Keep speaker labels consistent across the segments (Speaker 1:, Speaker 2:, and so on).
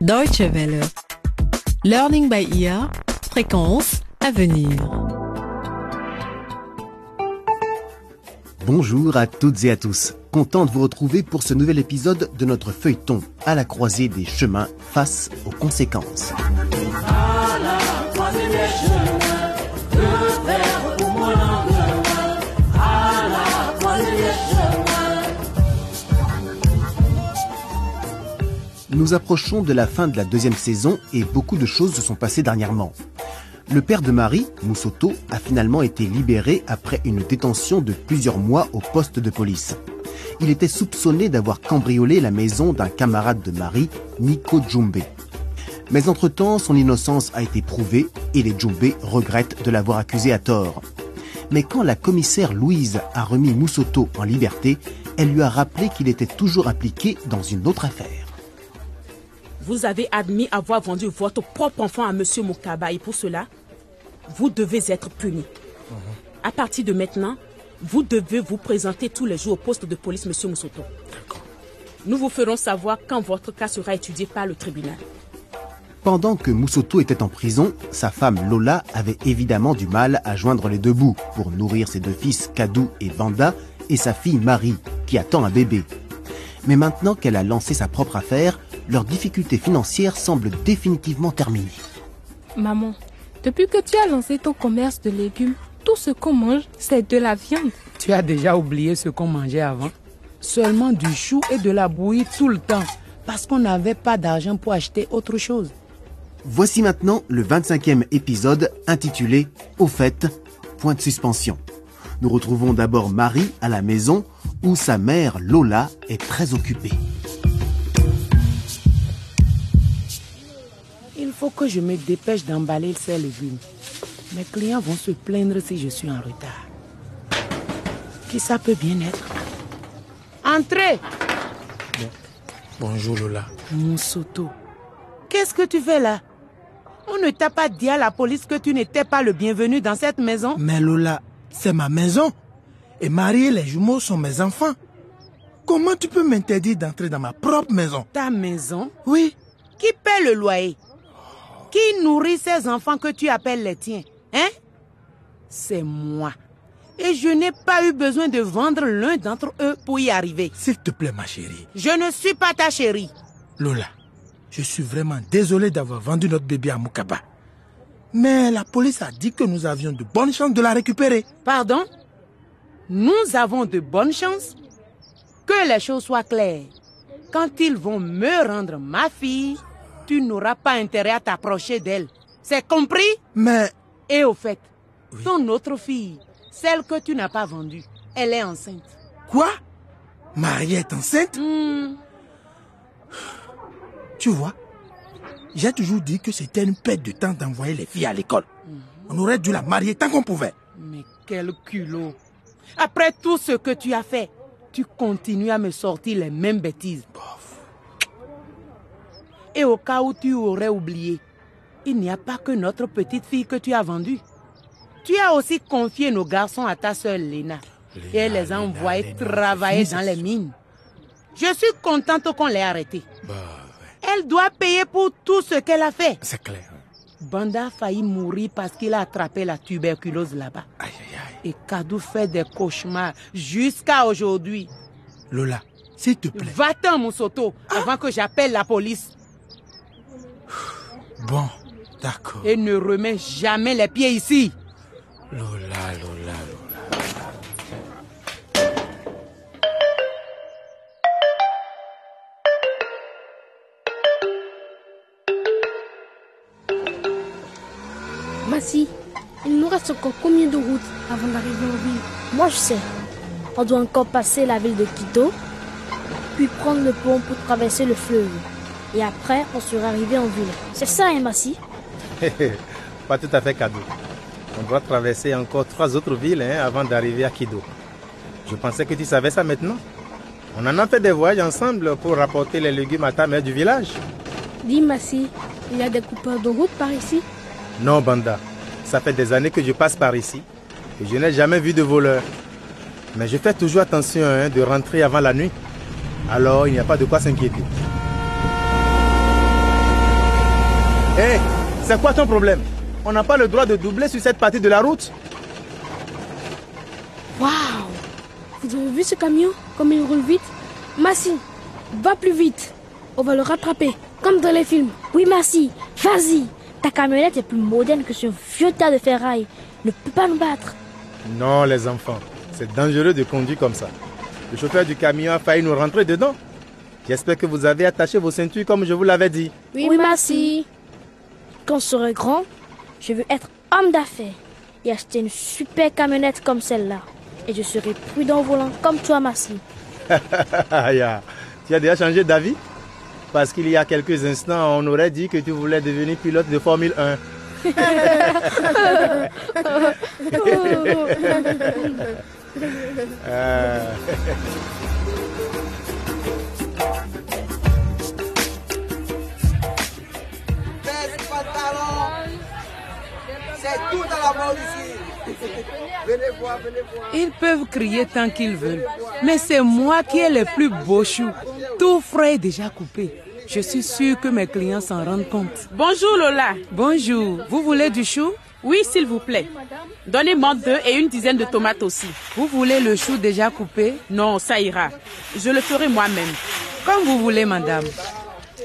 Speaker 1: Deutsche Welle. Learning by ear. Fréquence à venir.
Speaker 2: Bonjour à toutes et à tous. Content de vous retrouver pour ce nouvel épisode de notre feuilleton à la croisée des chemins face aux conséquences. Nous approchons de la fin de la deuxième saison et beaucoup de choses se sont passées dernièrement. Le père de Marie, Moussoto, a finalement été libéré après une détention de plusieurs mois au poste de police. Il était soupçonné d'avoir cambriolé la maison d'un camarade de Marie, Nico Djumbe. Mais entre-temps, son innocence a été prouvée et les Djumbe regrettent de l'avoir accusé à tort. Mais quand la commissaire Louise a remis Moussoto en liberté, elle lui a rappelé qu'il était toujours impliqué dans une autre affaire.
Speaker 3: Vous avez admis avoir vendu votre propre enfant à Monsieur Mokaba et pour cela, vous devez être puni. À partir de maintenant, vous devez vous présenter tous les jours au poste de police, Monsieur Moussoto. Nous vous ferons savoir quand votre cas sera étudié par le tribunal.
Speaker 2: Pendant que Moussoto était en prison, sa femme Lola avait évidemment du mal à joindre les deux bouts pour nourrir ses deux fils Kadou et Vanda et sa fille Marie, qui attend un bébé. Mais maintenant qu'elle a lancé sa propre affaire, leurs difficultés financières semblent définitivement terminées.
Speaker 4: Maman, depuis que tu as lancé ton commerce de légumes, tout ce qu'on mange, c'est de la viande.
Speaker 5: Tu as déjà oublié ce qu'on mangeait avant Seulement du chou et de la bouillie tout le temps, parce qu'on n'avait pas d'argent pour acheter autre chose.
Speaker 2: Voici maintenant le 25e épisode intitulé Au fait, point de suspension. Nous retrouvons d'abord Marie à la maison où sa mère Lola est très occupée.
Speaker 5: Faut que je me dépêche d'emballer ces légumes. Mes clients vont se plaindre si je suis en retard. Qui ça peut bien être? Entrez
Speaker 6: Bonjour Lola.
Speaker 5: Mon soto. Qu'est-ce que tu fais là? On ne t'a pas dit à la police que tu n'étais pas le bienvenu dans cette maison?
Speaker 6: Mais Lola, c'est ma maison. Et Marie et les jumeaux sont mes enfants. Comment tu peux m'interdire d'entrer dans ma propre maison?
Speaker 5: Ta maison?
Speaker 6: Oui.
Speaker 5: Qui paie le loyer? Qui nourrit ces enfants que tu appelles les tiens Hein? C'est moi. Et je n'ai pas eu besoin de vendre l'un d'entre eux pour y arriver.
Speaker 6: S'il te plaît, ma chérie.
Speaker 5: Je ne suis pas ta chérie.
Speaker 6: Lola, je suis vraiment désolé d'avoir vendu notre bébé à Moukaba. Mais la police a dit que nous avions de bonnes chances de la récupérer.
Speaker 5: Pardon? Nous avons de bonnes chances? Que les choses soient claires. Quand ils vont me rendre ma fille, tu n'auras pas intérêt à t'approcher d'elle. C'est compris?
Speaker 6: Mais
Speaker 5: Et au fait, ton autre fille, celle que tu n'as pas vendue, elle est enceinte.
Speaker 6: quoi? Marie est enceinte?
Speaker 5: Hmm,
Speaker 6: Tu vois J'ai toujours dit que c'était une perte de temps d'envoyer les filles à l'école. On aurait dû la marier tant qu'on pouvait.
Speaker 5: mais quel culot. Après tout ce que tu as fait, tu continues à me sortir les mêmes bêtises. Et au cas où tu aurais oublié, il n'y a pas que notre petite fille que tu as vendue. Tu as aussi confié nos garçons à ta sœur Léna. Et elle les a envoyés
Speaker 6: Léna,
Speaker 5: travailler dans les mines. Je suis contente qu'on l'ait arrêtée.
Speaker 6: Bah,
Speaker 5: Elle doit payer pour tout ce qu'elle a fait.
Speaker 6: c'est clair.
Speaker 5: Banda a failli mourir parce qu'il a attrapé la tuberculose là-bas.
Speaker 6: Aïe, aïe, aïe.
Speaker 5: Et Kadou fait des cauchemars jusqu'à aujourd'hui.
Speaker 6: Lola, s'il te plaît.
Speaker 5: Va-t'en, Moussoto, avant que j'appelle la police.
Speaker 6: Bon, d'accord.
Speaker 5: Et ne remets jamais les pieds ici.
Speaker 6: Lola, Lola, Lola.
Speaker 7: Massi, il nous reste encore combien de routes avant d'arriver en ville? Moi je sais. On doit encore passer la ville de Quito, puis prendre le pont pour traverser le fleuve. Et après, on sera arrivé en ville. C'est ça, hein, Massi
Speaker 8: Pas tout à fait cadeau. On doit traverser encore trois autres villes hein, avant d'arriver à Kido. Je pensais que tu savais ça maintenant. On en a fait des voyages ensemble pour rapporter les légumes à ta mère du village.
Speaker 7: Dis, Massi, il y a des coupeurs de route par ici
Speaker 8: Non, Banda. Ça fait des années que je passe par ici et je n'ai jamais vu de voleur. Mais je fais toujours attention hein, de rentrer avant la nuit. Alors il n'y a pas de quoi s'inquiéter. Hé, c'est quoi ton problème? On n'a pas le droit de doubler sur cette partie de la route?
Speaker 7: Waouh Vous avez vu ce camion Comme il roule vite? Massy, va plus vite. On va le rattraper, comme dans les films. Oui, Massy, vas-y. Ta camionnette est plus moderne que ce vieux tas de ferraille. Ne peut pas nous battre.
Speaker 8: Non, les enfants, c'est dangereux de conduire comme ça. Le chauffeur du camion a failli nous rentrer dedans. J'espère que vous avez attaché vos ceintures comme je vous l'avais dit.
Speaker 7: Oui, Massy. Quand je serai grand, je veux être homme d'affaires et acheter une super camionnette comme celle-là. Et je serai prudent au volant comme toi, Massy.
Speaker 8: Ya, tu as déjà changé d'avis? Parce qu'il y a quelques instants, on aurait dit que tu voulais devenir pilote de Formule 1. Euh,
Speaker 5: Ils peuvent crier tant qu'ils veulent. Mais c'est moi qui ai le plus beau chou. Tout frais déjà coupé. Je suis sûre que mes clients s'en rendent compte.
Speaker 3: Bonjour Lola.
Speaker 5: Bonjour, vous voulez du chou?
Speaker 3: Oui, s'il vous plaît. Donnez-moi deux et une dizaine de tomates aussi.
Speaker 5: Vous voulez le chou déjà coupé?
Speaker 3: Non, ça ira. Je le ferai moi-même.
Speaker 5: Comme vous voulez, madame.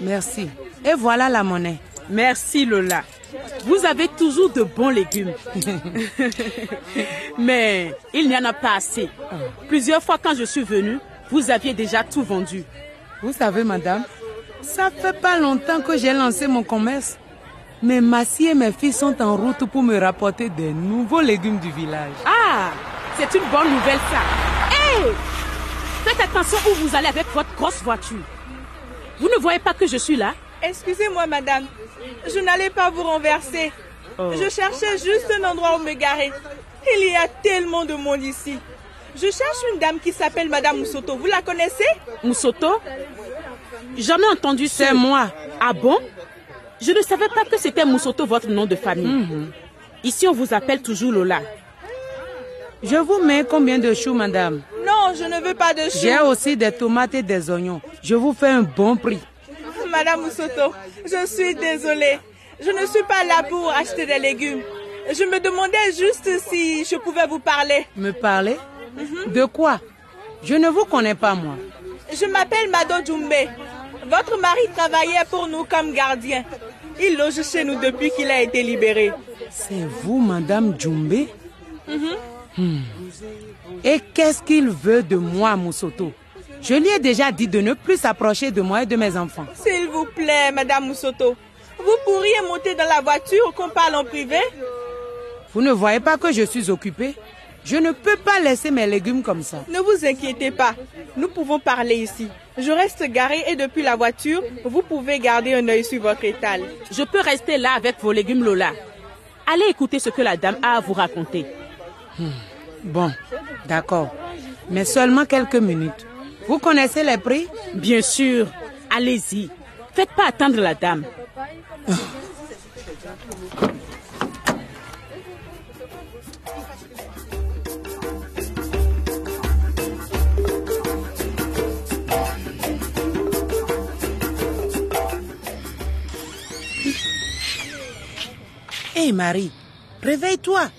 Speaker 5: Merci. Et voilà la monnaie.
Speaker 3: Merci Lola. Vous avez toujours de bons légumes. Mais il n'y en a pas assez. Plusieurs fois quand je suis venue, vous aviez déjà tout vendu.
Speaker 5: Vous savez, madame, ça fait pas longtemps que j'ai lancé mon commerce. Mais Massi et mes filles sont en route pour me rapporter des nouveaux légumes du village.
Speaker 3: Ah, c'est une bonne nouvelle ça. Hé Faites attention où vous allez avec votre grosse voiture. Vous ne voyez pas que je suis là?
Speaker 9: Excusez-moi, madame. Je n'allais pas vous renverser. Je cherchais juste un endroit où me garer. Il y a tellement de monde ici. Je cherche une dame qui s'appelle Madame Moussoto. Vous la connaissez?
Speaker 3: Moussoto? Jamais entendu ça.
Speaker 5: C'est moi.
Speaker 3: Ah bon? Je ne savais pas que c'était Moussoto votre nom de famille. Ici, on vous appelle toujours Lola.
Speaker 5: Je vous mets combien de choux, madame?
Speaker 9: Non, je ne veux pas de chou.
Speaker 5: J'ai aussi des tomates et des oignons. Je vous fais un bon prix.
Speaker 9: Madame Moussoto, je suis désolée. Je ne suis pas là pour acheter des légumes. Je me demandais juste si je pouvais vous parler.
Speaker 5: Me parler? De quoi? Je ne vous connais pas, moi.
Speaker 9: Je m'appelle Mado Djumbe. Votre mari travaillait pour nous comme gardien. Il loge chez nous depuis qu'il a été libéré.
Speaker 5: C'est vous, madame Djumbe? Hmm. Et qu'est-ce qu'il veut de moi, Moussoto? Je lui ai déjà dit de ne plus s'approcher de moi et de mes enfants.
Speaker 9: S'il vous plaît, Madame Moussoto, vous pourriez monter dans la voiture qu'on parle en privé?
Speaker 5: Vous ne voyez pas que je suis occupée? Je ne peux pas laisser mes légumes comme ça.
Speaker 9: Ne vous inquiétez pas, nous pouvons parler ici. Je reste garée et depuis la voiture, vous pouvez garder un œil sur votre étal.
Speaker 3: Je peux rester là avec vos légumes Lola. Allez écouter ce que la dame a à vous raconter.
Speaker 5: Bon, d'accord. Mais seulement quelques minutes. Vous connaissez les prix?
Speaker 3: Bien sûr. Allez-y. Faites pas attendre la dame.
Speaker 5: Hé Marie, réveille-toi.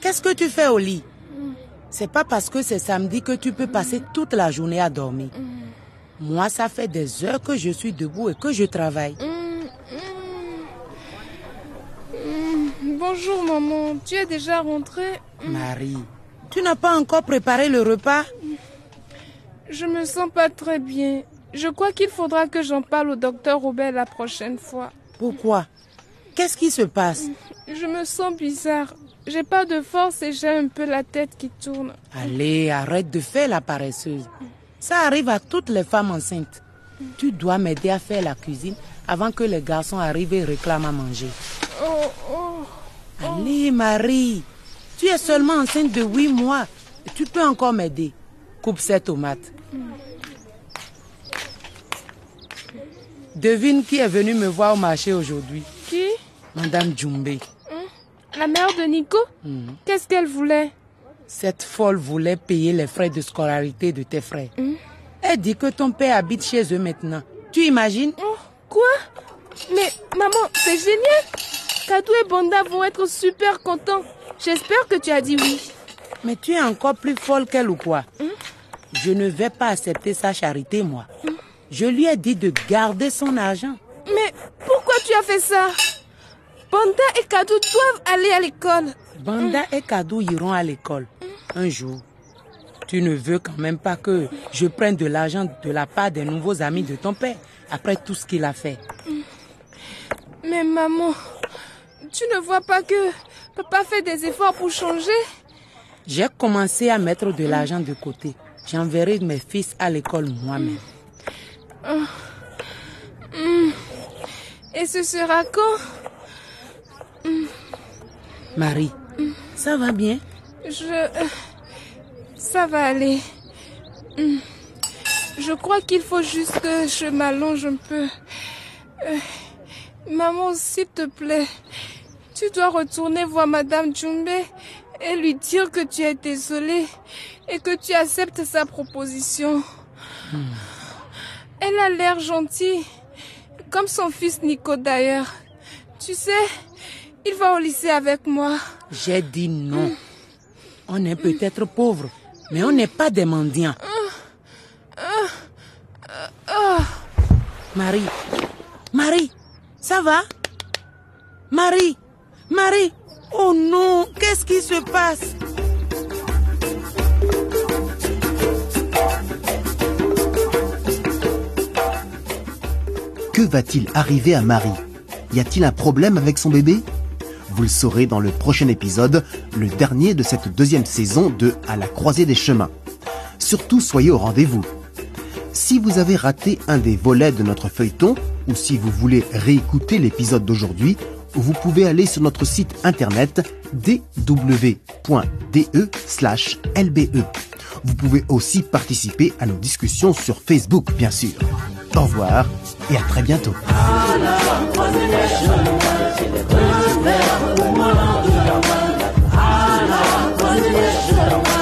Speaker 5: Qu'est-ce que tu fais au lit? C'est pas parce que c'est samedi que tu peux passer toute la journée à dormir. Moi, ça fait des heures que je suis debout et que je travaille.
Speaker 4: Bonjour maman, tu es déjà rentrée?
Speaker 5: Marie, tu n'as pas encore préparé le repas?
Speaker 4: Je me sens pas très bien. Je crois qu'il faudra que j'en parle au docteur Robert la prochaine fois.
Speaker 5: Pourquoi? Qu'est-ce qui se passe?
Speaker 4: Je me sens bizarre. J'ai pas de force et j'ai un peu la tête qui tourne.
Speaker 5: Allez, arrête de faire la paresseuse. Ça arrive à toutes les femmes enceintes. Tu dois m'aider à faire la cuisine avant que les garçons arrivent et réclament à manger.
Speaker 4: Oh, oh.
Speaker 5: Allez, Marie, tu es seulement enceinte de huit mois. Tu peux encore m'aider. Coupe ces tomates. Devine qui est venu me voir au marché aujourd'hui.
Speaker 4: Qui?
Speaker 5: Madame Djumbe.
Speaker 4: La mère de Nico Qu'est-ce qu'elle voulait?
Speaker 5: Cette folle voulait payer les frais de scolarité de tes frères. Elle dit que ton père habite chez eux maintenant. Tu imagines?
Speaker 4: Oh, Quoi? Mais maman, c'est génial. Kadou et Banda vont être super contents. J'espère que tu as dit oui.
Speaker 5: Mais tu es encore plus folle qu'elle ou quoi? Je ne vais pas accepter sa charité, moi. Je lui ai dit de garder son argent.
Speaker 4: Mais pourquoi tu as fait ça? Banda et Kadou doivent aller à l'école.
Speaker 5: Banda et Kadou iront à l'école un jour. Tu ne veux quand même pas que je prenne de l'argent de la part des nouveaux amis de ton père après tout ce qu'il a fait.
Speaker 4: Mais maman, tu ne vois pas que papa fait des efforts pour changer?
Speaker 5: J'ai commencé à mettre de l'argent de côté. J'enverrai mes fils à l'école moi-même.
Speaker 4: Et ce sera quand?
Speaker 5: Marie, ça va bien?
Speaker 4: Je... Ça va aller. Hmm. Je crois qu'il faut juste que je m'allonge un peu. Euh, Maman, s'il te plaît, tu dois retourner voir Madame Jumbe et lui dire que tu es désolée et que tu acceptes sa proposition. Elle a l'air gentille, comme son fils Nico d'ailleurs. Tu sais, il va au lycée avec moi.
Speaker 5: J'ai dit non. On est peut-être pauvre, mais on n'est pas des mendiants. Marie, Marie, ça va? Marie, Marie, oh non, qu'est-ce qui se passe?
Speaker 2: Que va-t-il arriver à Marie? Y a-t-il un problème avec son bébé? Vous le saurez dans le prochain épisode, le dernier de cette deuxième saison de À la croisée des chemins. Surtout soyez au rendez-vous. Si vous avez raté un des volets de notre feuilleton, ou si vous voulez réécouter l'épisode d'aujourd'hui, vous pouvez aller sur notre site internet dw.de/lbe. Vous pouvez aussi participer à nos discussions sur Facebook, bien sûr. Au revoir et à très bientôt.
Speaker 10: Vers le moulin de la moine, à la bonne